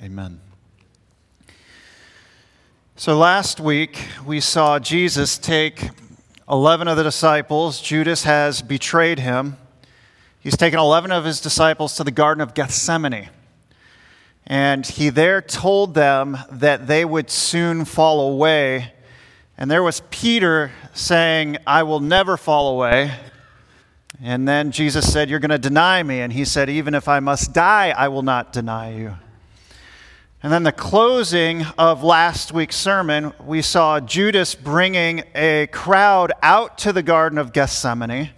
Amen. So last week we saw Jesus take 11 of the disciples. Judas has betrayed him. He's taken 11 of his disciples to the Garden of Gethsemane. And he there told them that they would soon fall away. And there was Peter saying, I will never fall away. And then Jesus said, You're going to deny me. And he said, Even if I must die, I will not deny you. And then the closing of last week's sermon, we saw Judas bringing a crowd out to the Garden of Gethsemane.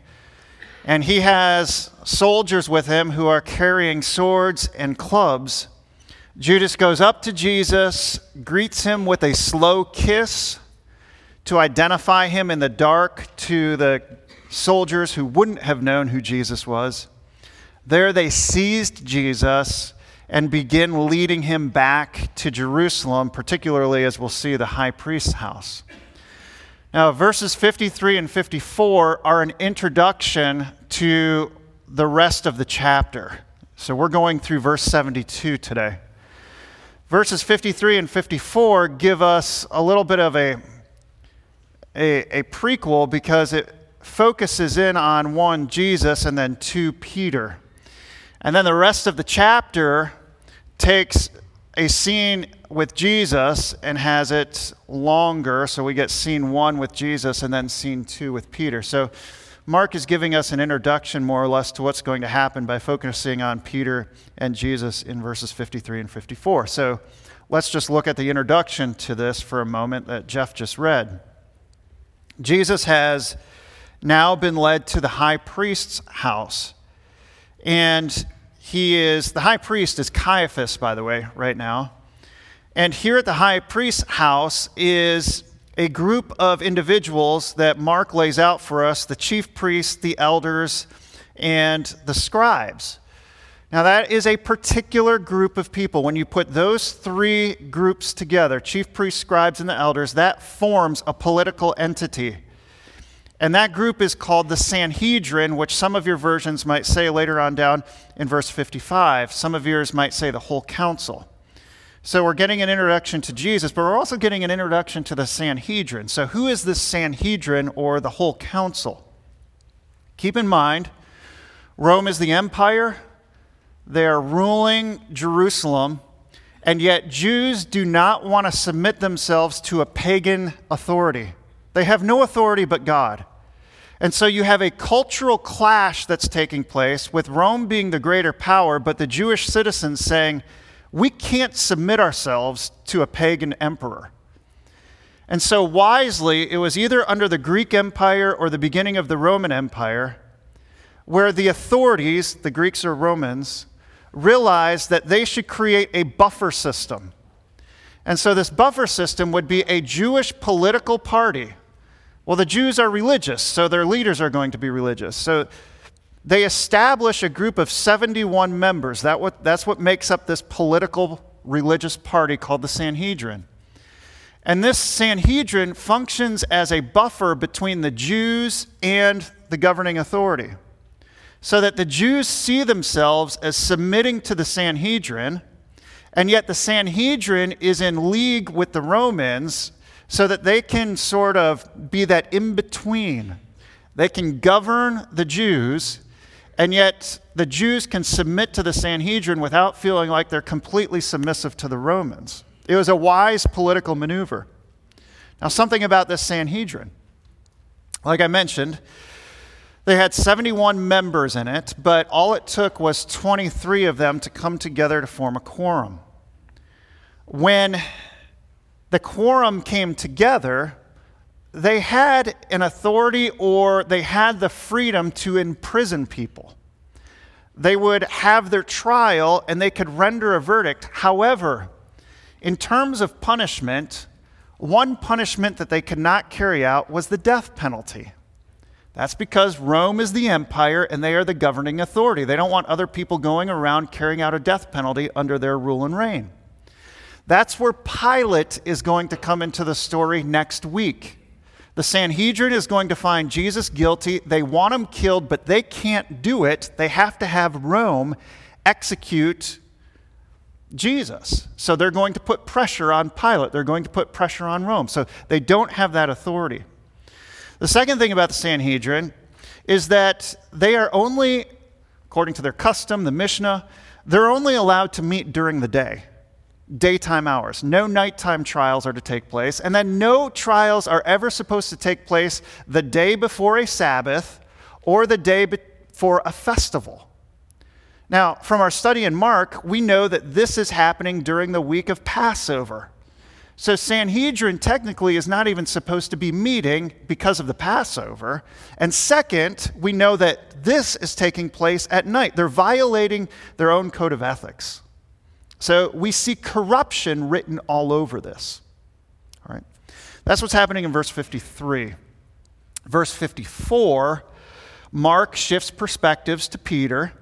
And he has soldiers with him who are carrying swords and clubs. Judas goes up to Jesus, greets him with a slow kiss to identify him in the dark to the soldiers who wouldn't have known who Jesus was. There they seized Jesus and begin leading him back to Jerusalem, particularly as we'll see the high priest's house. Now, verses 53 and 54 are an introduction to the rest of the chapter. So we're going through verse 72 today. Verses 53 and 54 give us a little bit of a, a, a prequel because it focuses in on one, Jesus, and then two, Peter. And then the rest of the chapter takes a scene with Jesus and has it longer. So we get scene one with Jesus and then scene two with Peter. So Mark is giving us an introduction, more or less, to what's going to happen by focusing on Peter and Jesus in verses 53 and 54. So let's just look at the introduction to this for a moment that Jeff just read. Jesus has now been led to the high priest's house. And he is, the high priest is Caiaphas, by the way, right now. And here at the high priest's house is a group of individuals that Mark lays out for us the chief priests, the elders, and the scribes. Now, that is a particular group of people. When you put those three groups together, chief priests, scribes, and the elders, that forms a political entity. And that group is called the Sanhedrin, which some of your versions might say later on down in verse 55. Some of yours might say the whole council. So we're getting an introduction to Jesus, but we're also getting an introduction to the Sanhedrin. So, who is this Sanhedrin or the whole council? Keep in mind, Rome is the empire, they're ruling Jerusalem, and yet Jews do not want to submit themselves to a pagan authority. They have no authority but God. And so you have a cultural clash that's taking place with Rome being the greater power, but the Jewish citizens saying, we can't submit ourselves to a pagan emperor. And so, wisely, it was either under the Greek Empire or the beginning of the Roman Empire where the authorities, the Greeks or Romans, realized that they should create a buffer system. And so, this buffer system would be a Jewish political party well, the Jews are religious, so their leaders are going to be religious. So they establish a group of 71 members. That what, that's what makes up this political religious party called the Sanhedrin. And this Sanhedrin functions as a buffer between the Jews and the governing authority. So that the Jews see themselves as submitting to the Sanhedrin, and yet the Sanhedrin is in league with the Romans so that they can sort of be that in between. They can govern the Jews, and yet the Jews can submit to the Sanhedrin without feeling like they're completely submissive to the Romans. It was a wise political maneuver. Now, something about this Sanhedrin. Like I mentioned, they had 71 members in it, but all it took was 23 of them to come together to form a quorum. When the quorum came together, they had an authority or they had the freedom to imprison people. They would have their trial and they could render a verdict. However, in terms of punishment, one punishment that they could not carry out was the death penalty. That's because Rome is the empire and they are the governing authority. They don't want other people going around carrying out a death penalty under their rule and reign. That's where Pilate is going to come into the story next week. The Sanhedrin is going to find Jesus guilty. They want him killed, but they can't do it. They have to have Rome execute Jesus. So they're going to put pressure on Pilate. They're going to put pressure on Rome. So they don't have that authority. The second thing about the Sanhedrin is that they are only, according to their custom, the Mishnah, they're only allowed to meet during the day, daytime hours. No nighttime trials are to take place. And then no trials are ever supposed to take place the day before a Sabbath or the day before a festival. Now, from our study in Mark, we know that this is happening during the week of Passover. So, Sanhedrin technically is not even supposed to be meeting because of the Passover. And second, we know that this is taking place at night. They're violating their own code of ethics. So, we see corruption written all over this. All right. That's what's happening in verse 53. Verse 54, Mark shifts perspectives to Peter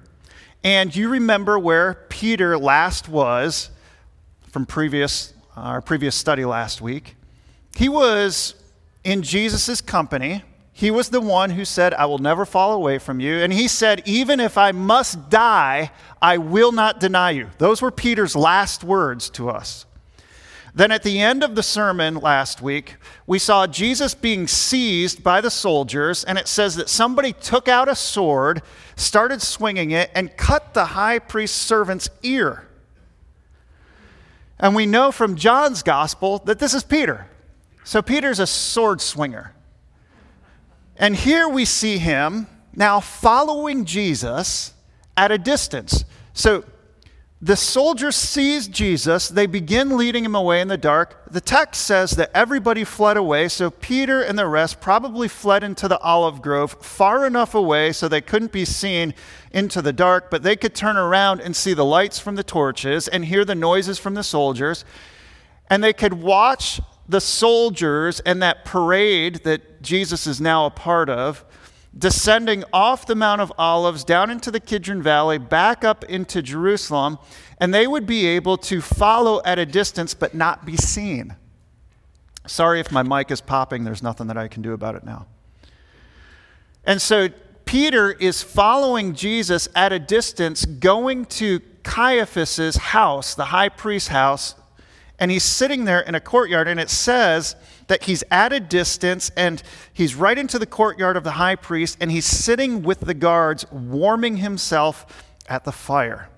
and you remember where Peter last was from previous, our previous study last week. He was in Jesus' company. He was the one who said, I will never fall away from you. And he said, Even if I must die, I will not deny you. Those were Peter's last words to us. Then at the end of the sermon last week, we saw Jesus being seized by the soldiers, and it says that somebody took out a sword, started swinging it, and cut the high priest's servant's ear. And we know from John's gospel that this is Peter. So Peter's a sword swinger. And here we see him now following Jesus at a distance. So the soldiers seize Jesus. They begin leading him away in the dark. The text says that everybody fled away, so Peter and the rest probably fled into the olive grove far enough away so they couldn't be seen into the dark, but they could turn around and see the lights from the torches and hear the noises from the soldiers. And they could watch the soldiers and that parade that Jesus is now a part of descending off the Mount of Olives down into the Kidron Valley, back up into Jerusalem, and they would be able to follow at a distance but not be seen. Sorry if my mic is popping, there's nothing that I can do about it now. And so Peter is following Jesus at a distance, going to Caiaphas's house, the high priest's house, and he's sitting there in a courtyard, and it says that he's at a distance and he's right into the courtyard of the high priest, and he's sitting with the guards, warming himself at the fire.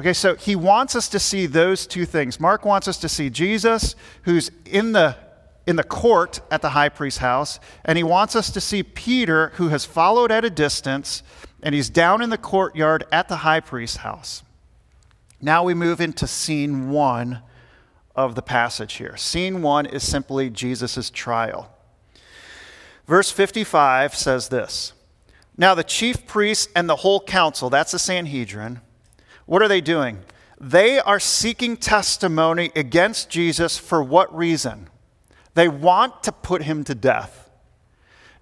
Okay, so he wants us to see those two things. Mark wants us to see Jesus, who's in the in the court at the high priest's house, and he wants us to see Peter, who has followed at a distance, and he's down in the courtyard at the high priest's house. Now we move into scene one of the passage here. Scene one is simply Jesus' trial. Verse 55 says this Now the chief priests and the whole council, that's the Sanhedrin, what are they doing? They are seeking testimony against Jesus for what reason? They want to put him to death.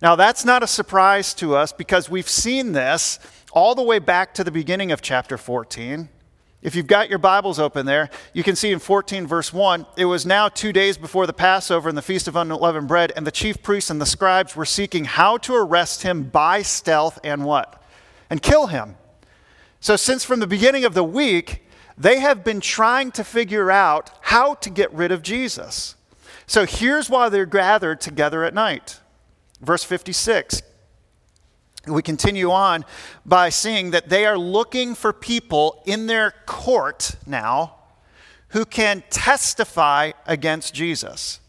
Now, that's not a surprise to us because we've seen this all the way back to the beginning of chapter 14. If you've got your Bibles open there, you can see in 14, verse 1, it was now two days before the Passover and the Feast of Unleavened Bread, and the chief priests and the scribes were seeking how to arrest him by stealth and what? And kill him. So, since from the beginning of the week, they have been trying to figure out how to get rid of Jesus. So, here's why they're gathered together at night. Verse 56 we continue on by seeing that they are looking for people in their court now who can testify against Jesus.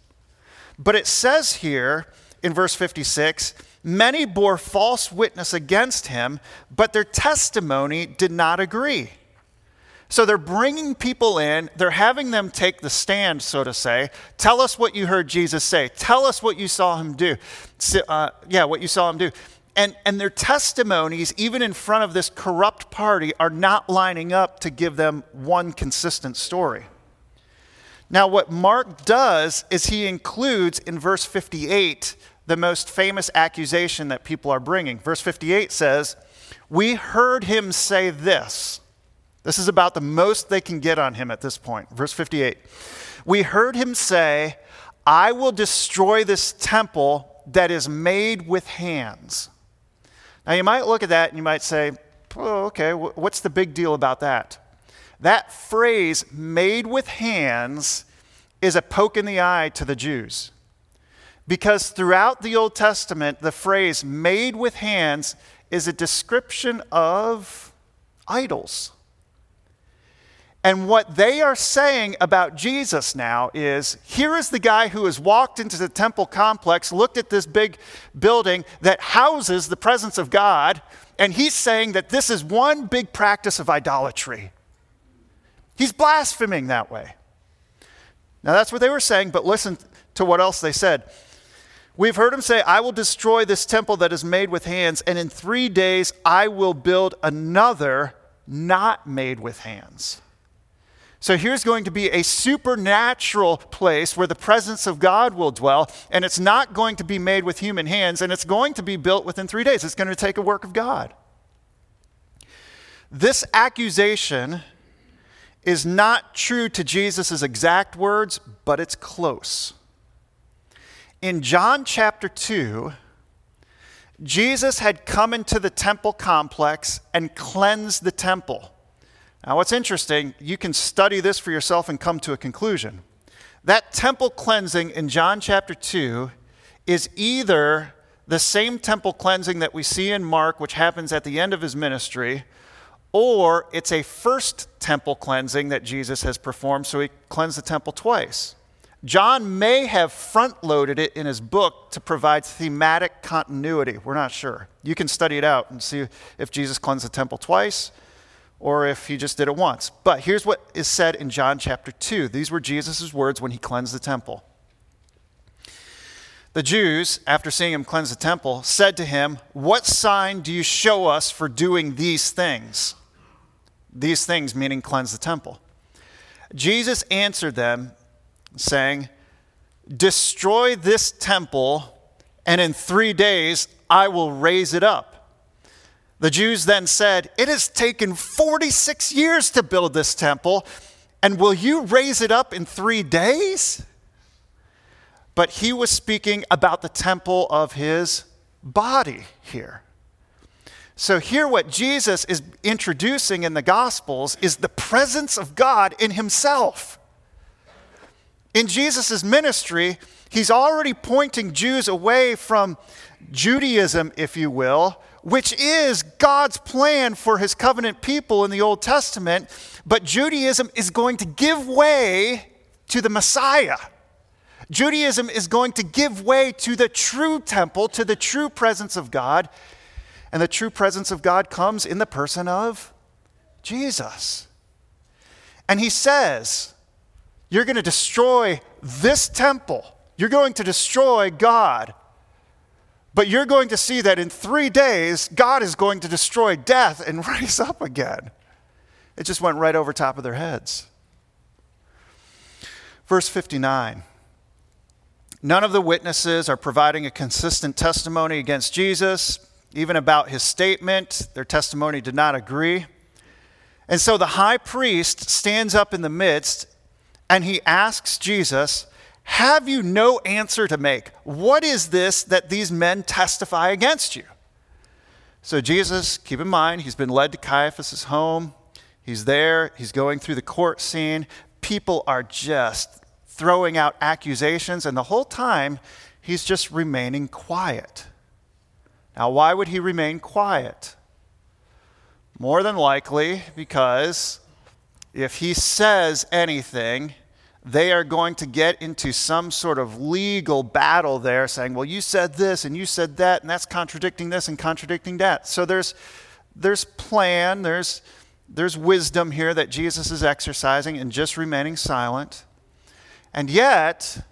But it says here in verse 56 many bore false witness against him, but their testimony did not agree. So they're bringing people in, they're having them take the stand, so to say. Tell us what you heard Jesus say. Tell us what you saw him do. Uh, yeah, what you saw him do. And, and their testimonies, even in front of this corrupt party, are not lining up to give them one consistent story. Now, what Mark does is he includes in verse 58 the most famous accusation that people are bringing. Verse 58 says, We heard him say this. This is about the most they can get on him at this point. Verse 58. We heard him say, I will destroy this temple that is made with hands now, you might look at that and you might say, oh, okay, what's the big deal about that? That phrase, made with hands, is a poke in the eye to the Jews. Because throughout the Old Testament, the phrase made with hands is a description of idols. And what they are saying about Jesus now is here is the guy who has walked into the temple complex, looked at this big building that houses the presence of God, and he's saying that this is one big practice of idolatry. He's blaspheming that way. Now, that's what they were saying, but listen to what else they said. We've heard him say, I will destroy this temple that is made with hands, and in three days I will build another not made with hands. So here's going to be a supernatural place where the presence of God will dwell, and it's not going to be made with human hands, and it's going to be built within three days. It's going to take a work of God. This accusation is not true to Jesus' exact words, but it's close. In John chapter 2, Jesus had come into the temple complex and cleansed the temple. Now, what's interesting, you can study this for yourself and come to a conclusion. That temple cleansing in John chapter 2 is either the same temple cleansing that we see in Mark, which happens at the end of his ministry, or it's a first temple cleansing that Jesus has performed, so he cleansed the temple twice. John may have front loaded it in his book to provide thematic continuity. We're not sure. You can study it out and see if Jesus cleansed the temple twice or if he just did it once. But here's what is said in John chapter 2. These were Jesus' words when he cleansed the temple. The Jews, after seeing him cleanse the temple, said to him, What sign do you show us for doing these things? These things meaning cleanse the temple. Jesus answered them, saying, Destroy this temple, and in three days I will raise it up. The Jews then said, It has taken 46 years to build this temple, and will you raise it up in three days? But he was speaking about the temple of his body here. So, here, what Jesus is introducing in the Gospels is the presence of God in himself. In Jesus' ministry, he's already pointing Jews away from Judaism, if you will, which is God's plan for his covenant people in the Old Testament, but Judaism is going to give way to the Messiah. Judaism is going to give way to the true temple, to the true presence of God. And the true presence of God comes in the person of Jesus. And he says, You're going to destroy this temple. You're going to destroy God. But you're going to see that in three days, God is going to destroy death and rise up again. It just went right over top of their heads. Verse 59 None of the witnesses are providing a consistent testimony against Jesus, even about his statement. Their testimony did not agree. And so the high priest stands up in the midst and he asks Jesus, have you no answer to make? What is this that these men testify against you? So, Jesus, keep in mind, he's been led to Caiaphas' home. He's there, he's going through the court scene. People are just throwing out accusations, and the whole time, he's just remaining quiet. Now, why would he remain quiet? More than likely because if he says anything, they are going to get into some sort of legal battle there saying, well, you said this and you said that, and that's contradicting this and contradicting that. So there's, there's plan, there's, there's wisdom here that Jesus is exercising and just remaining silent. And yet,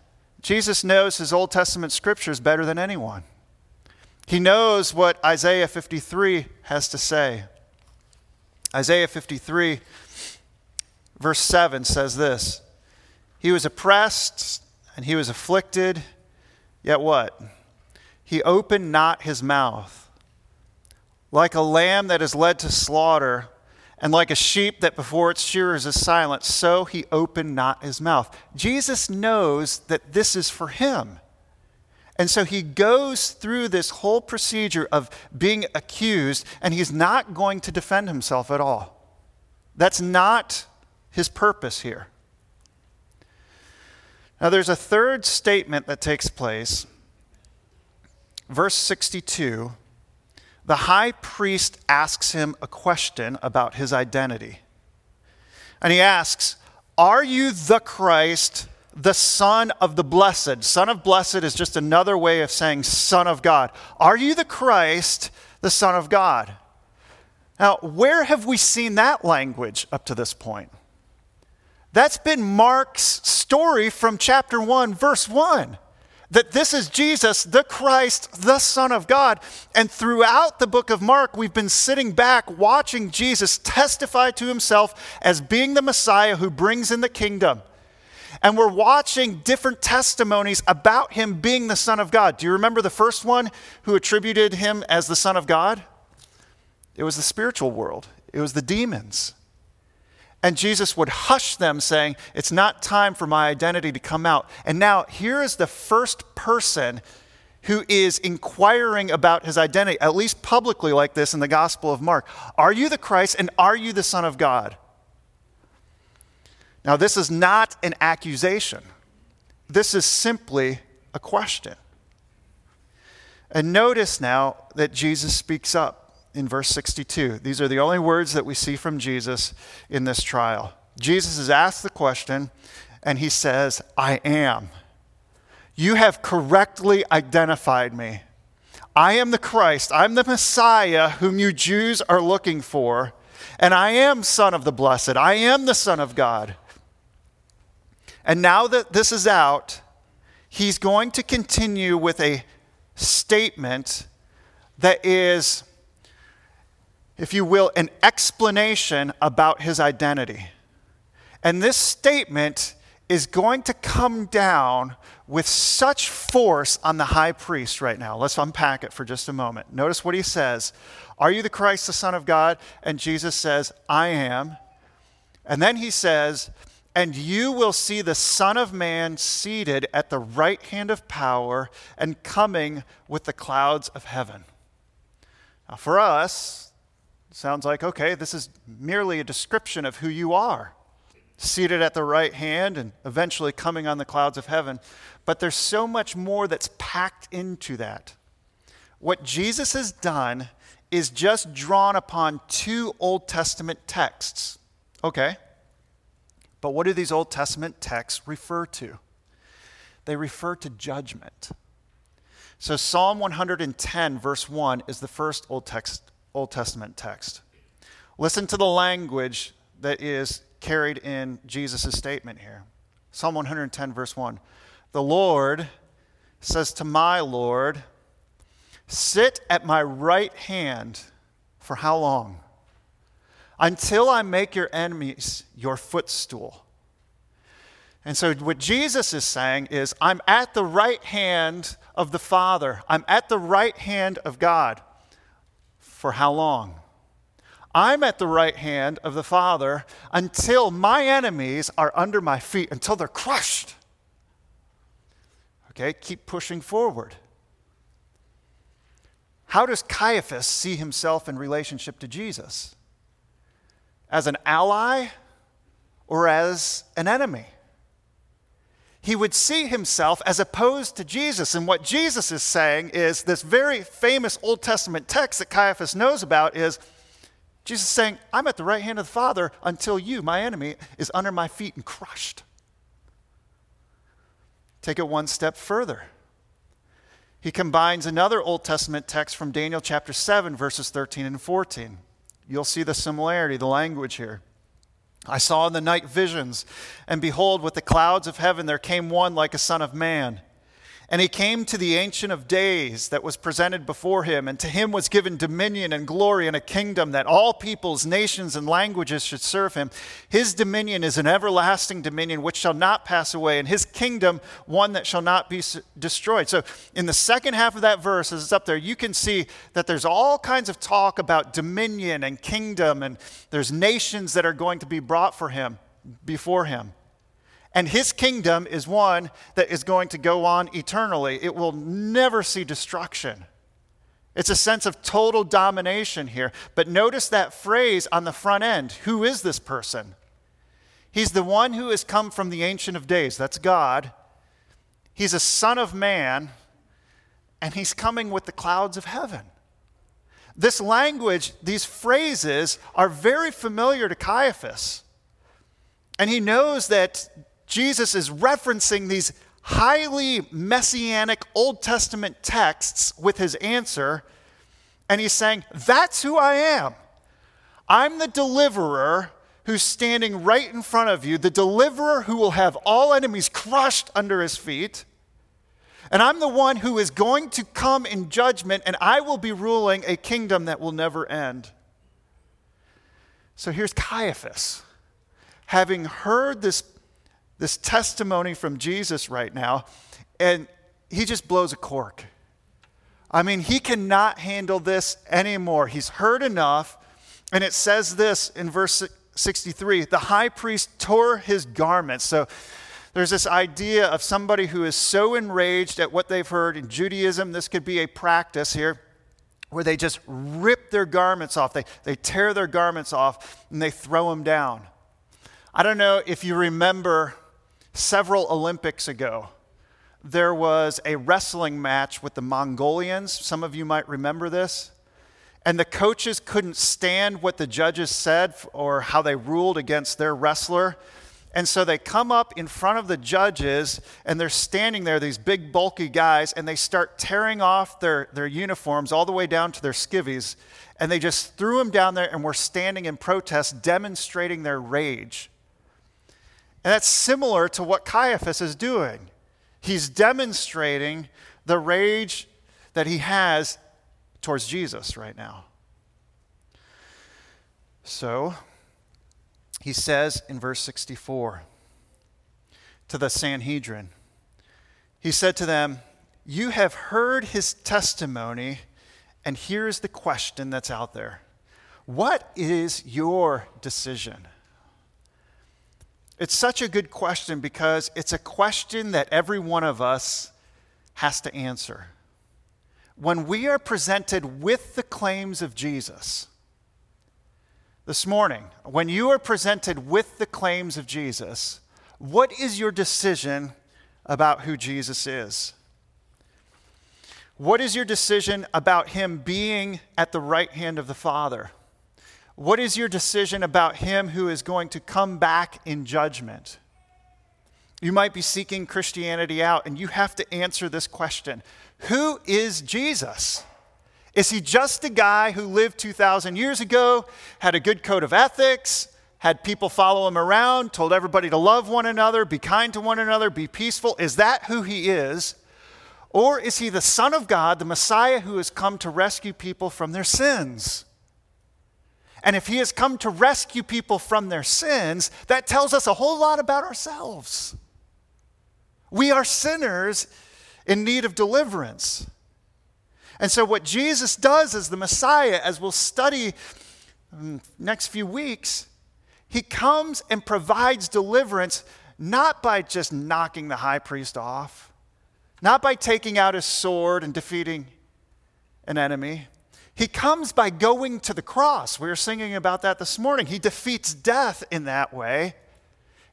Jesus knows his Old Testament scriptures better than anyone. He knows what Isaiah 53 has to say. Isaiah 53, verse 7 says this he was oppressed and he was afflicted, yet what? He opened not his mouth. Like a lamb that is led to slaughter, and like a sheep that before its shearers is silent, so he opened not his mouth. Jesus knows that this is for him. And so he goes through this whole procedure of being accused, and he's not going to defend himself at all. That's not his purpose here. Now, there's a third statement that takes place. Verse 62 the high priest asks him a question about his identity. And he asks, Are you the Christ, the Son of the Blessed? Son of Blessed is just another way of saying Son of God. Are you the Christ, the Son of God? Now, where have we seen that language up to this point? That's been Mark's story from chapter 1, verse 1. That this is Jesus, the Christ, the Son of God. And throughout the book of Mark, we've been sitting back watching Jesus testify to himself as being the Messiah who brings in the kingdom. And we're watching different testimonies about him being the Son of God. Do you remember the first one who attributed him as the Son of God? It was the spiritual world, it was the demons. And Jesus would hush them, saying, It's not time for my identity to come out. And now, here is the first person who is inquiring about his identity, at least publicly, like this in the Gospel of Mark. Are you the Christ and are you the Son of God? Now, this is not an accusation, this is simply a question. And notice now that Jesus speaks up in verse 62. These are the only words that we see from Jesus in this trial. Jesus is asked the question, and he says, I am. You have correctly identified me. I am the Christ. I'm the Messiah whom you Jews are looking for. And I am Son of the Blessed. I am the Son of God. And now that this is out, he's going to continue with a statement that is if you will, an explanation about his identity. And this statement is going to come down with such force on the high priest right now. Let's unpack it for just a moment. Notice what he says Are you the Christ, the Son of God? And Jesus says, I am. And then he says, And you will see the Son of Man seated at the right hand of power and coming with the clouds of heaven. Now, for us, Sounds like, okay, this is merely a description of who you are, seated at the right hand and eventually coming on the clouds of heaven. But there's so much more that's packed into that. What Jesus has done is just drawn upon two Old Testament texts. Okay. But what do these Old Testament texts refer to? They refer to judgment. So Psalm 110, verse 1, is the first Old text Old Testament text. Listen to the language that is carried in Jesus' statement here. Psalm 110, verse 1. The Lord says to my Lord, Sit at my right hand for how long? Until I make your enemies your footstool. And so, what Jesus is saying is, I'm at the right hand of the Father, I'm at the right hand of God for how long? I'm at the right hand of the Father until my enemies are under my feet, until they're crushed. Okay, keep pushing forward. How does Caiaphas see himself in relationship to Jesus? As an ally or as an enemy? He would see himself as opposed to Jesus. And what Jesus is saying is this very famous Old Testament text that Caiaphas knows about is Jesus saying, I'm at the right hand of the Father until you, my enemy, is under my feet and crushed. Take it one step further. He combines another Old Testament text from Daniel chapter 7, verses 13 and 14. You'll see the similarity, the language here. I saw in the night visions, and behold, with the clouds of heaven there came one like a son of man. And he came to the Ancient of Days that was presented before him, and to him was given dominion and glory and a kingdom that all peoples, nations, and languages should serve him. His dominion is an everlasting dominion which shall not pass away, and his kingdom one that shall not be destroyed. So, in the second half of that verse, as it's up there, you can see that there's all kinds of talk about dominion and kingdom, and there's nations that are going to be brought for him, before him. And his kingdom is one that is going to go on eternally. It will never see destruction. It's a sense of total domination here. But notice that phrase on the front end who is this person? He's the one who has come from the Ancient of Days. That's God. He's a Son of Man, and He's coming with the clouds of heaven. This language, these phrases, are very familiar to Caiaphas. And he knows that Jesus is referencing these highly messianic Old Testament texts with his answer. And he's saying, That's who I am. I'm the deliverer who's standing right in front of you, the deliverer who will have all enemies crushed under his feet. And I'm the one who is going to come in judgment, and I will be ruling a kingdom that will never end. So here's Caiaphas, having heard this, this testimony from Jesus right now, and he just blows a cork. I mean, he cannot handle this anymore. He's heard enough. And it says this in verse 63 the high priest tore his garments. So there's this idea of somebody who is so enraged at what they've heard in Judaism. This could be a practice here where they just rip their garments off. They, they tear their garments off and they throw them down. I don't know if you remember several Olympics ago, there was a wrestling match with the Mongolians. Some of you might remember this. And the coaches couldn't stand what the judges said or how they ruled against their wrestler. And so they come up in front of the judges and they're standing there, these big, bulky guys, and they start tearing off their, their uniforms all the way down to their skivvies. And they just threw them down there and were standing in protest, demonstrating their rage. And that's similar to what Caiaphas is doing. He's demonstrating the rage that he has towards Jesus right now. So, he says in verse 64 to the Sanhedrin, he said to them, You have heard his testimony, and here's the question that's out there What is your decision? It's such a good question because it's a question that every one of us has to answer when we are presented with the claims of Jesus, this morning, when you are presented with the claims of Jesus, what is your decision about who Jesus is? What is your decision about him being at the right hand of the Father? What is your decision about him who is going to come back in judgment? You might be seeking Christianity out, and you have to answer this question Who is Jesus? Is he just a guy who lived 2,000 years ago, had a good code of ethics, had people follow him around, told everybody to love one another, be kind to one another, be peaceful? Is that who he is? Or is he the Son of God, the Messiah who has come to rescue people from their sins? And if he has come to rescue people from their sins, that tells us a whole lot about ourselves. We are sinners in need of deliverance. And so, what Jesus does as the Messiah, as we'll study um, next few weeks, he comes and provides deliverance not by just knocking the high priest off, not by taking out his sword and defeating an enemy. He comes by going to the cross. We were singing about that this morning. He defeats death in that way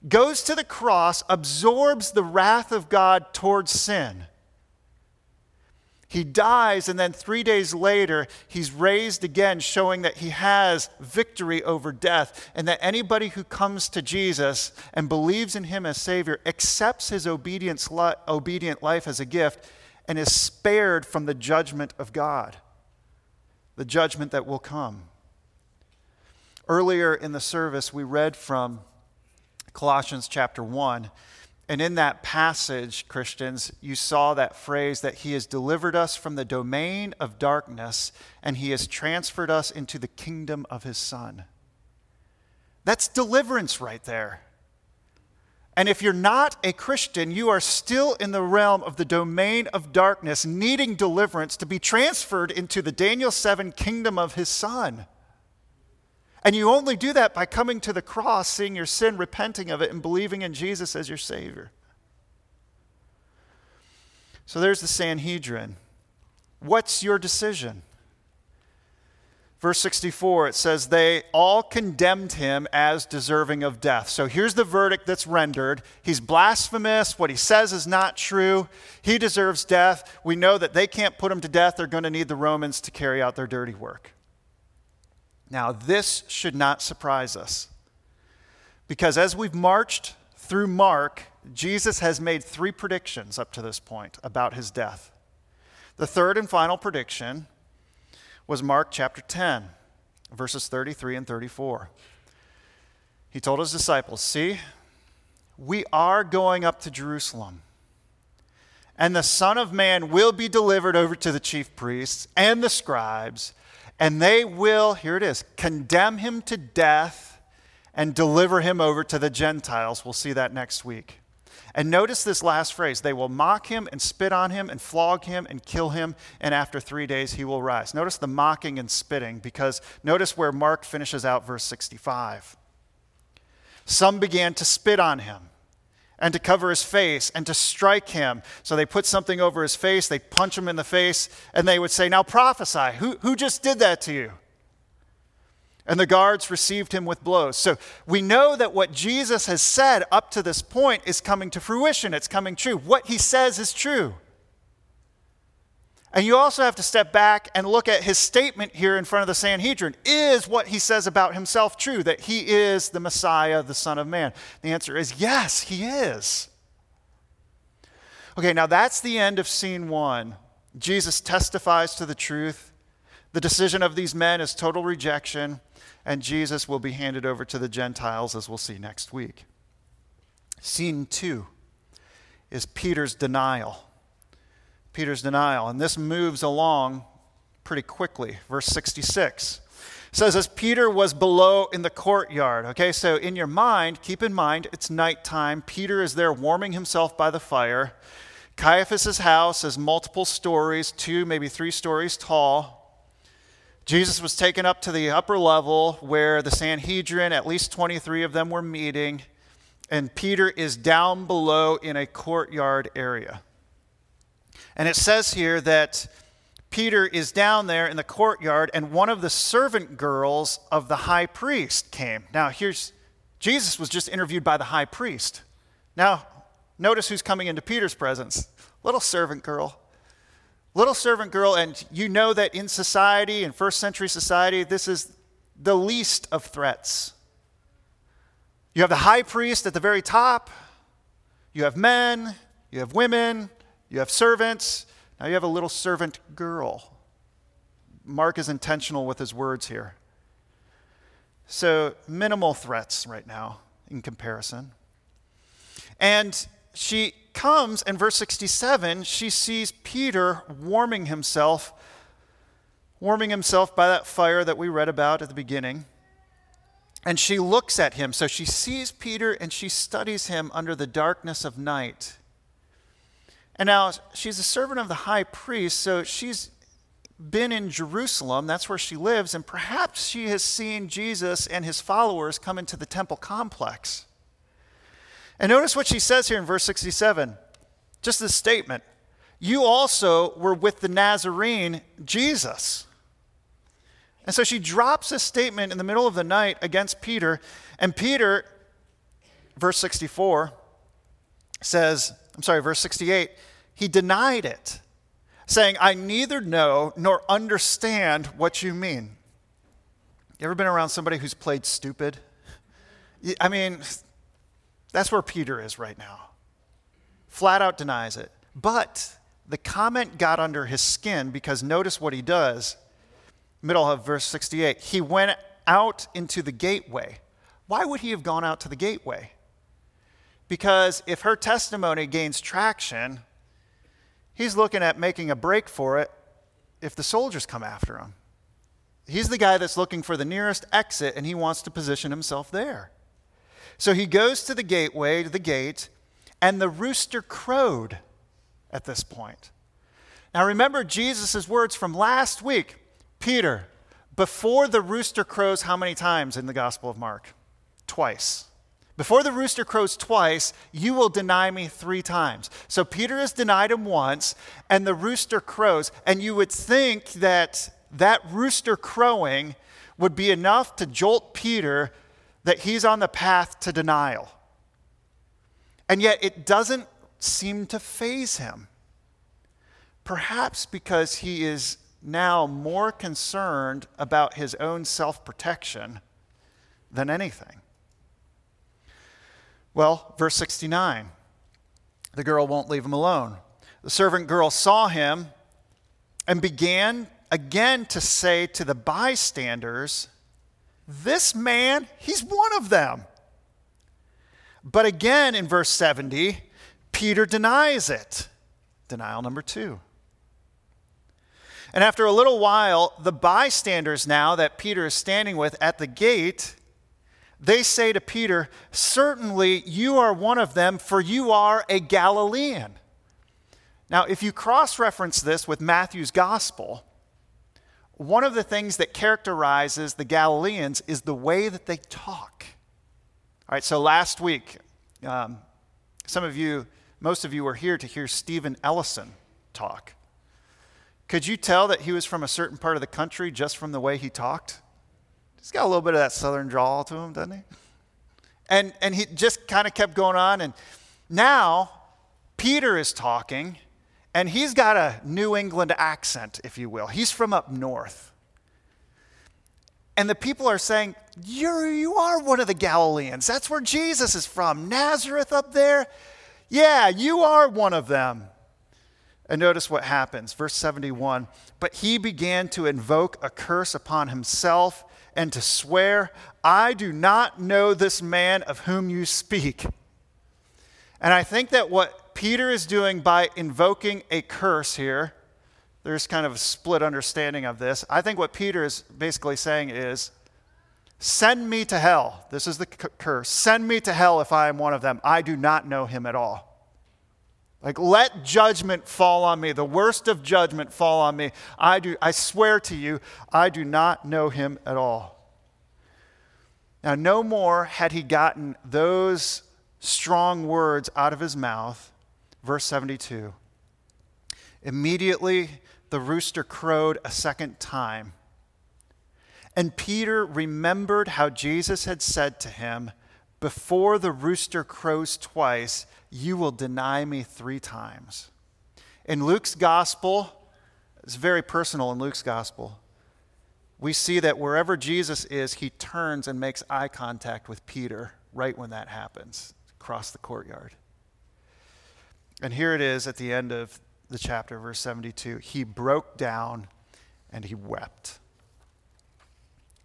goes to the cross, absorbs the wrath of God towards sin. He dies, and then three days later, he's raised again, showing that he has victory over death, and that anybody who comes to Jesus and believes in him as Savior accepts his obedience, obedient life as a gift and is spared from the judgment of God, the judgment that will come. Earlier in the service, we read from Colossians chapter 1. And in that passage, Christians, you saw that phrase that He has delivered us from the domain of darkness and He has transferred us into the kingdom of His Son. That's deliverance right there. And if you're not a Christian, you are still in the realm of the domain of darkness, needing deliverance to be transferred into the Daniel 7 kingdom of His Son. And you only do that by coming to the cross, seeing your sin, repenting of it, and believing in Jesus as your Savior. So there's the Sanhedrin. What's your decision? Verse 64, it says, They all condemned him as deserving of death. So here's the verdict that's rendered. He's blasphemous. What he says is not true. He deserves death. We know that they can't put him to death. They're going to need the Romans to carry out their dirty work. Now, this should not surprise us. Because as we've marched through Mark, Jesus has made three predictions up to this point about his death. The third and final prediction was Mark chapter 10, verses 33 and 34. He told his disciples, See, we are going up to Jerusalem, and the Son of Man will be delivered over to the chief priests and the scribes, and they will, here it is, condemn him to death and deliver him over to the Gentiles. We'll see that next week. And notice this last phrase they will mock him and spit on him and flog him and kill him, and after three days he will rise. Notice the mocking and spitting, because notice where Mark finishes out verse 65. Some began to spit on him and to cover his face and to strike him. So they put something over his face, they punch him in the face, and they would say, Now prophesy. Who, who just did that to you? And the guards received him with blows. So we know that what Jesus has said up to this point is coming to fruition. It's coming true. What he says is true. And you also have to step back and look at his statement here in front of the Sanhedrin. Is what he says about himself true, that he is the Messiah, the Son of Man? The answer is yes, he is. Okay, now that's the end of scene one. Jesus testifies to the truth. The decision of these men is total rejection and Jesus will be handed over to the Gentiles, as we'll see next week. Scene two is Peter's denial. Peter's denial. And this moves along pretty quickly. Verse 66 says, As Peter was below in the courtyard. Okay, so in your mind, keep in mind, it's nighttime. Peter is there warming himself by the fire. Caiaphas' house is multiple stories, two, maybe three stories tall. Jesus was taken up to the upper level where the Sanhedrin, at least 23 of them, were meeting, and Peter is down below in a courtyard area. And it says here that Peter is down there in the courtyard, and one of the servant girls of the high priest came. Now, here's Jesus was just interviewed by the high priest. Now, notice who's coming into Peter's presence little servant girl. Little servant girl, and you know that in society, in first century society, this is the least of threats. You have the high priest at the very top, you have men, you have women, you have servants, now you have a little servant girl. Mark is intentional with his words here. So, minimal threats right now in comparison. And she comes in verse 67, she sees Peter warming himself, warming himself by that fire that we read about at the beginning. And she looks at him. So she sees Peter and she studies him under the darkness of night. And now she's a servant of the high priest, so she's been in Jerusalem. That's where she lives. And perhaps she has seen Jesus and his followers come into the temple complex. And notice what she says here in verse 67 just this statement. You also were with the Nazarene Jesus. And so she drops a statement in the middle of the night against Peter. And Peter, verse 64, says, I'm sorry, verse 68, he denied it, saying, I neither know nor understand what you mean. You ever been around somebody who's played stupid? I mean, that's where Peter is right now. Flat out denies it. But the comment got under his skin because notice what he does. Middle of verse 68. He went out into the gateway. Why would he have gone out to the gateway? Because if her testimony gains traction, he's looking at making a break for it if the soldiers come after him. He's the guy that's looking for the nearest exit and he wants to position himself there. So he goes to the gateway, to the gate, and the rooster crowed at this point. Now remember Jesus' words from last week Peter, before the rooster crows, how many times in the Gospel of Mark? Twice. Before the rooster crows twice, you will deny me three times. So Peter has denied him once, and the rooster crows. And you would think that that rooster crowing would be enough to jolt Peter that he's on the path to denial. And yet it doesn't seem to faze him. Perhaps because he is now more concerned about his own self protection than anything. Well, verse 69 the girl won't leave him alone. The servant girl saw him and began again to say to the bystanders, This man, he's one of them. But again in verse 70, Peter denies it. Denial number two. And after a little while, the bystanders now that Peter is standing with at the gate, they say to Peter, Certainly you are one of them, for you are a Galilean. Now, if you cross reference this with Matthew's gospel, one of the things that characterizes the Galileans is the way that they talk. All right, so last week, um, some of you, most of you were here to hear Stephen Ellison talk. Could you tell that he was from a certain part of the country just from the way he talked? He's got a little bit of that southern drawl to him, doesn't he? And, and he just kind of kept going on. And now Peter is talking, and he's got a New England accent, if you will. He's from up north. And the people are saying, You're, You are one of the Galileans. That's where Jesus is from. Nazareth up there. Yeah, you are one of them. And notice what happens. Verse 71 But he began to invoke a curse upon himself and to swear, I do not know this man of whom you speak. And I think that what Peter is doing by invoking a curse here, there's kind of a split understanding of this. I think what Peter is basically saying is, Send me to hell. This is the curse. Send me to hell if I am one of them. I do not know him at all. Like, let judgment fall on me, the worst of judgment fall on me. I, do, I swear to you, I do not know him at all. Now, no more had he gotten those strong words out of his mouth. Verse 72. Immediately the rooster crowed a second time. And Peter remembered how Jesus had said to him, Before the rooster crows twice, you will deny me three times. In Luke's gospel, it's very personal in Luke's gospel. We see that wherever Jesus is, he turns and makes eye contact with Peter right when that happens, across the courtyard. And here it is at the end of the chapter, verse 72. He broke down and he wept.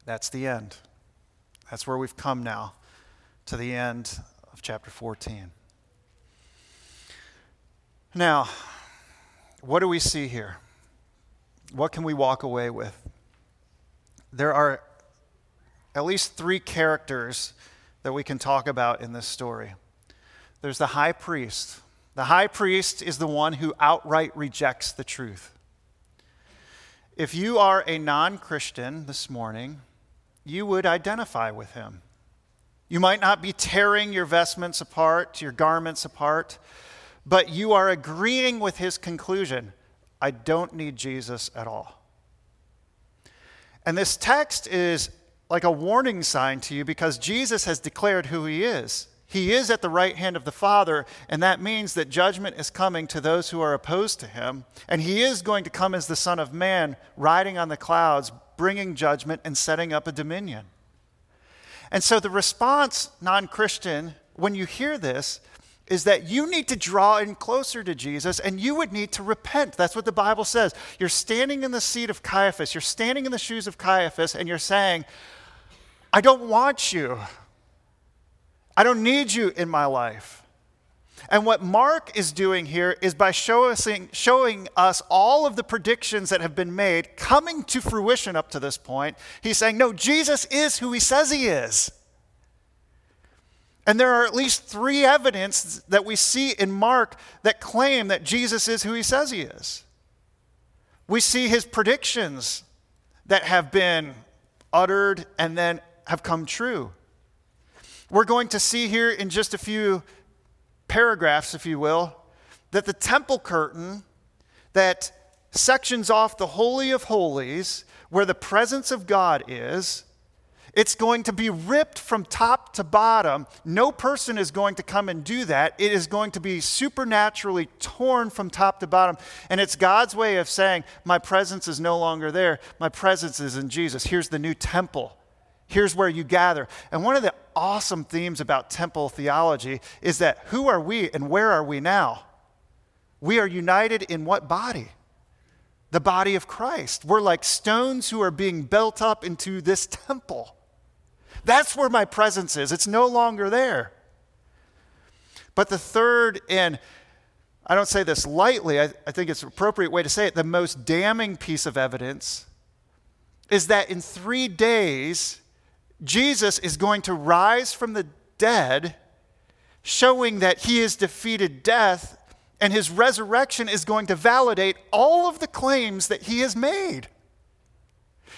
That's the end. That's where we've come now, to the end of chapter 14. Now, what do we see here? What can we walk away with? There are at least three characters that we can talk about in this story. There's the high priest. The high priest is the one who outright rejects the truth. If you are a non Christian this morning, you would identify with him. You might not be tearing your vestments apart, your garments apart, but you are agreeing with his conclusion I don't need Jesus at all. And this text is like a warning sign to you because Jesus has declared who he is. He is at the right hand of the Father, and that means that judgment is coming to those who are opposed to him. And he is going to come as the Son of Man, riding on the clouds, bringing judgment and setting up a dominion. And so the response, non Christian, when you hear this, is that you need to draw in closer to Jesus and you would need to repent. That's what the Bible says. You're standing in the seat of Caiaphas, you're standing in the shoes of Caiaphas, and you're saying, I don't want you. I don't need you in my life. And what Mark is doing here is by showing, showing us all of the predictions that have been made coming to fruition up to this point. He's saying, No, Jesus is who he says he is. And there are at least three evidence that we see in Mark that claim that Jesus is who he says he is. We see his predictions that have been uttered and then have come true. We're going to see here in just a few paragraphs, if you will, that the temple curtain that sections off the Holy of Holies, where the presence of God is. It's going to be ripped from top to bottom. No person is going to come and do that. It is going to be supernaturally torn from top to bottom. And it's God's way of saying, My presence is no longer there. My presence is in Jesus. Here's the new temple. Here's where you gather. And one of the awesome themes about temple theology is that who are we and where are we now? We are united in what body? The body of Christ. We're like stones who are being built up into this temple. That's where my presence is. It's no longer there. But the third, and I don't say this lightly, I, I think it's an appropriate way to say it, the most damning piece of evidence is that in three days, Jesus is going to rise from the dead, showing that he has defeated death, and his resurrection is going to validate all of the claims that he has made.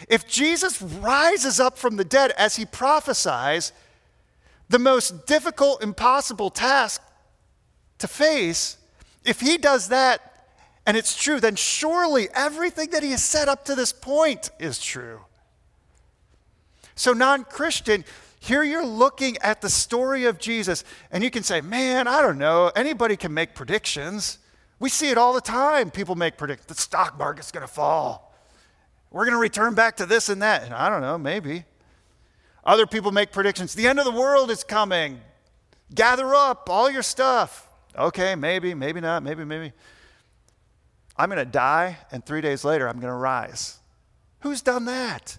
If Jesus rises up from the dead as he prophesies, the most difficult, impossible task to face, if he does that and it's true, then surely everything that he has said up to this point is true. So, non Christian, here you're looking at the story of Jesus, and you can say, Man, I don't know, anybody can make predictions. We see it all the time. People make predictions. The stock market's going to fall. We're going to return back to this and that. And I don't know, maybe. Other people make predictions. The end of the world is coming. Gather up all your stuff. Okay, maybe, maybe not, maybe, maybe. I'm going to die, and three days later, I'm going to rise. Who's done that?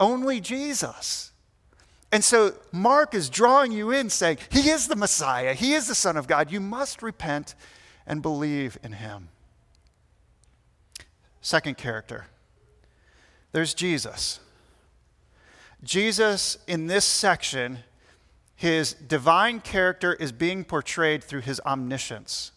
Only Jesus. And so Mark is drawing you in, saying, He is the Messiah, He is the Son of God. You must repent and believe in Him. Second character there's Jesus. Jesus, in this section, his divine character is being portrayed through his omniscience.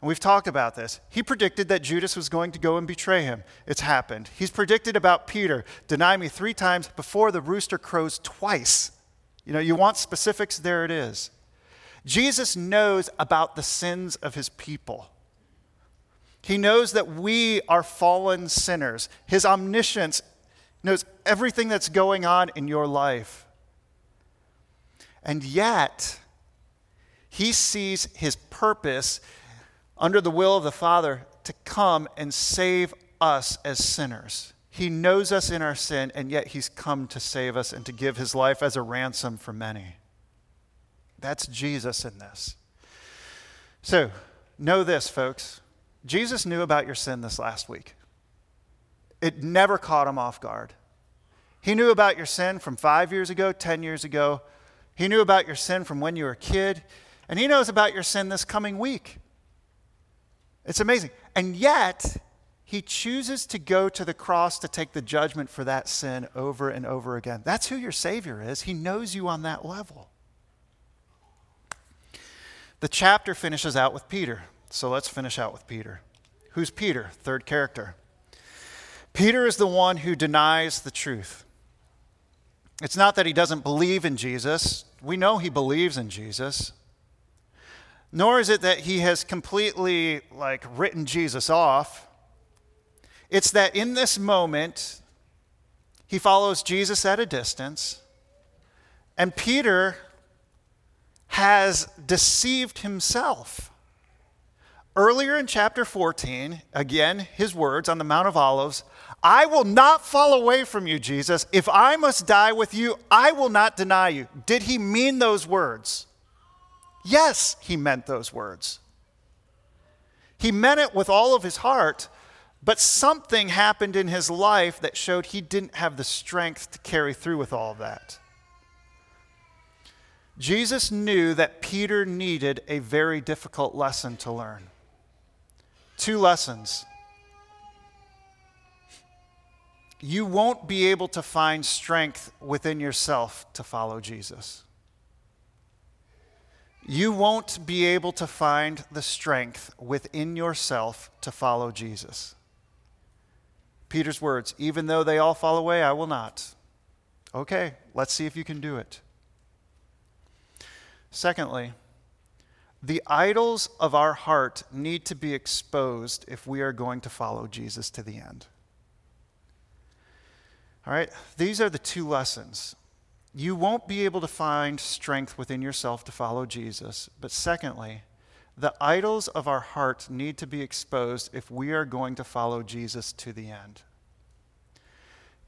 And we've talked about this. He predicted that Judas was going to go and betray him. It's happened. He's predicted about Peter, deny me three times before the rooster crows twice. You know, you want specifics, there it is. Jesus knows about the sins of his people. He knows that we are fallen sinners. His omniscience knows everything that's going on in your life. And yet, he sees his purpose under the will of the Father to come and save us as sinners. He knows us in our sin, and yet he's come to save us and to give his life as a ransom for many. That's Jesus in this. So, know this, folks. Jesus knew about your sin this last week. It never caught him off guard. He knew about your sin from five years ago, 10 years ago. He knew about your sin from when you were a kid. And he knows about your sin this coming week. It's amazing. And yet, he chooses to go to the cross to take the judgment for that sin over and over again. That's who your Savior is. He knows you on that level. The chapter finishes out with Peter. So let's finish out with Peter. Who's Peter? Third character. Peter is the one who denies the truth. It's not that he doesn't believe in Jesus. We know he believes in Jesus. Nor is it that he has completely like written Jesus off. It's that in this moment he follows Jesus at a distance and Peter has deceived himself. Earlier in chapter 14, again, his words on the Mount of Olives I will not fall away from you, Jesus. If I must die with you, I will not deny you. Did he mean those words? Yes, he meant those words. He meant it with all of his heart, but something happened in his life that showed he didn't have the strength to carry through with all of that. Jesus knew that Peter needed a very difficult lesson to learn. Two lessons. You won't be able to find strength within yourself to follow Jesus. You won't be able to find the strength within yourself to follow Jesus. Peter's words, even though they all fall away, I will not. Okay, let's see if you can do it. Secondly, The idols of our heart need to be exposed if we are going to follow Jesus to the end. All right, these are the two lessons. You won't be able to find strength within yourself to follow Jesus. But secondly, the idols of our hearts need to be exposed if we are going to follow Jesus to the end.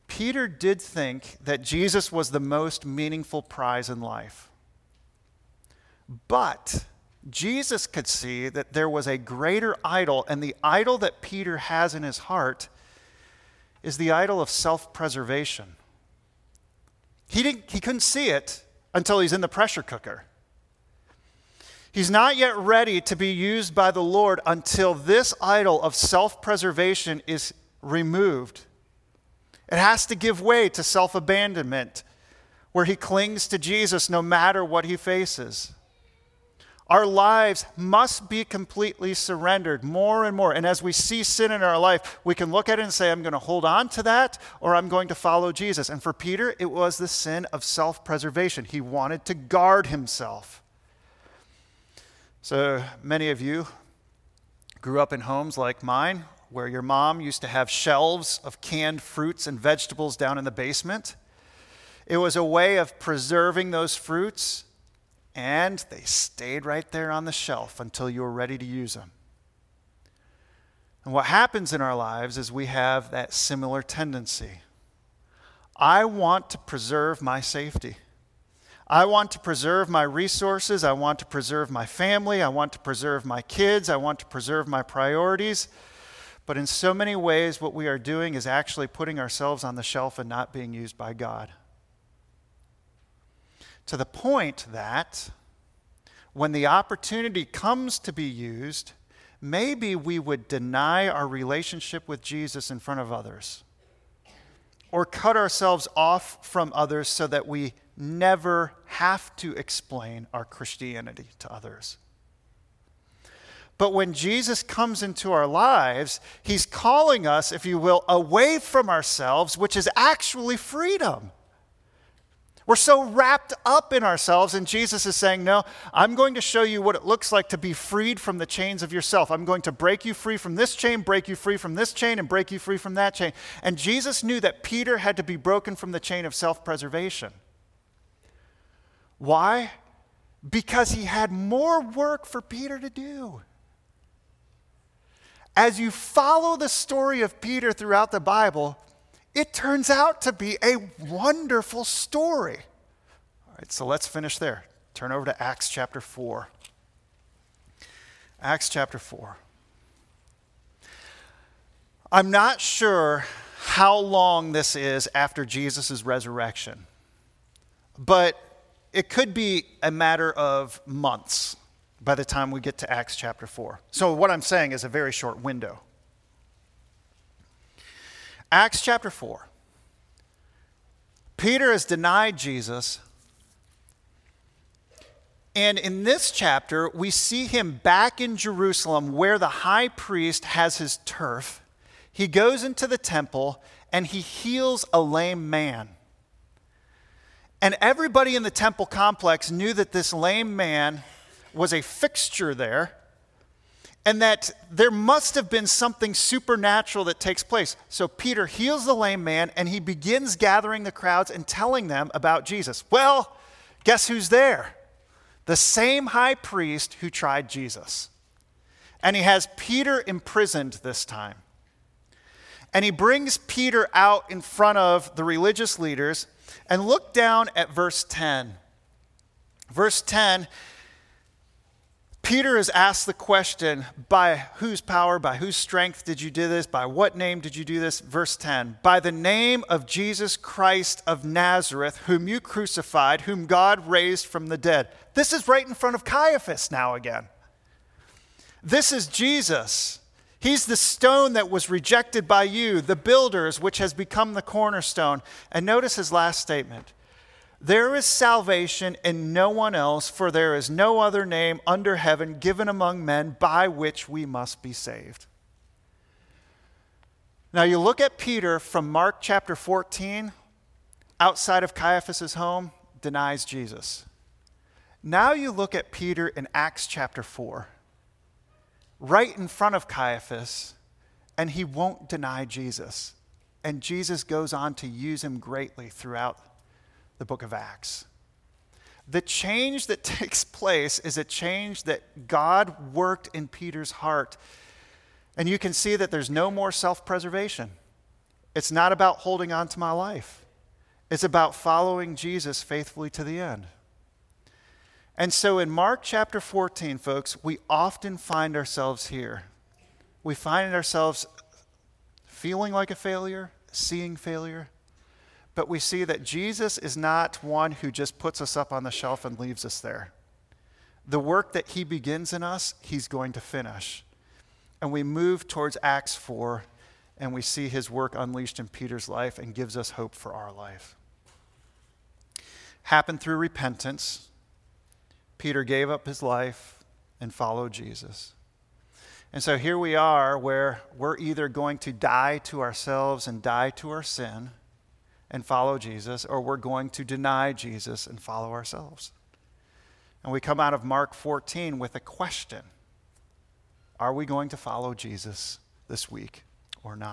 Peter did think that Jesus was the most meaningful prize in life. But Jesus could see that there was a greater idol, and the idol that Peter has in his heart is the idol of self preservation. He, didn't, he couldn't see it until he's in the pressure cooker. He's not yet ready to be used by the Lord until this idol of self preservation is removed. It has to give way to self abandonment, where he clings to Jesus no matter what he faces. Our lives must be completely surrendered more and more. And as we see sin in our life, we can look at it and say, I'm going to hold on to that or I'm going to follow Jesus. And for Peter, it was the sin of self preservation. He wanted to guard himself. So many of you grew up in homes like mine where your mom used to have shelves of canned fruits and vegetables down in the basement. It was a way of preserving those fruits and they stayed right there on the shelf until you were ready to use them. And what happens in our lives is we have that similar tendency. I want to preserve my safety. I want to preserve my resources. I want to preserve my family. I want to preserve my kids. I want to preserve my priorities. But in so many ways, what we are doing is actually putting ourselves on the shelf and not being used by God to the point that when the opportunity comes to be used, maybe we would deny our relationship with Jesus in front of others or cut ourselves off from others so that we never have to explain our Christianity to others. But when Jesus comes into our lives, he's calling us, if you will, away from ourselves, which is actually freedom. We're so wrapped up in ourselves, and Jesus is saying, No, I'm going to show you what it looks like to be freed from the chains of yourself. I'm going to break you free from this chain, break you free from this chain, and break you free from that chain. And Jesus knew that Peter had to be broken from the chain of self preservation. Why? Because he had more work for Peter to do. As you follow the story of Peter throughout the Bible, it turns out to be a wonderful story. All right, so let's finish there. Turn over to Acts chapter 4. Acts chapter 4. I'm not sure how long this is after Jesus' resurrection, but it could be a matter of months by the time we get to Acts chapter 4. So, what I'm saying is a very short window. Acts chapter 4. Peter has denied Jesus. And in this chapter, we see him back in Jerusalem where the high priest has his turf. He goes into the temple and he heals a lame man. And everybody in the temple complex knew that this lame man was a fixture there and that there must have been something supernatural that takes place. So Peter heals the lame man and he begins gathering the crowds and telling them about Jesus. Well, guess who's there? The same high priest who tried Jesus. And he has Peter imprisoned this time. And he brings Peter out in front of the religious leaders and look down at verse 10. Verse 10 Peter is asked the question, by whose power, by whose strength did you do this? By what name did you do this? Verse 10 By the name of Jesus Christ of Nazareth, whom you crucified, whom God raised from the dead. This is right in front of Caiaphas now again. This is Jesus. He's the stone that was rejected by you, the builders, which has become the cornerstone. And notice his last statement there is salvation in no one else, for there is no other name under heaven given among men by which we must be saved. Now, you look at Peter from Mark chapter 14, outside of Caiaphas' home, denies Jesus. Now you look at Peter in Acts chapter 4, right in front of Caiaphas, and he won't deny Jesus. And Jesus goes on to use him greatly throughout the book of Acts. The change that takes place is a change that God worked in Peter's heart. And you can see that there's no more self preservation. It's not about holding on to my life, it's about following Jesus faithfully to the end. And so in Mark chapter 14, folks, we often find ourselves here. We find ourselves feeling like a failure, seeing failure, but we see that Jesus is not one who just puts us up on the shelf and leaves us there. The work that he begins in us, he's going to finish. And we move towards Acts 4, and we see his work unleashed in Peter's life and gives us hope for our life. Happened through repentance. Peter gave up his life and followed Jesus. And so here we are, where we're either going to die to ourselves and die to our sin and follow Jesus, or we're going to deny Jesus and follow ourselves. And we come out of Mark 14 with a question Are we going to follow Jesus this week or not?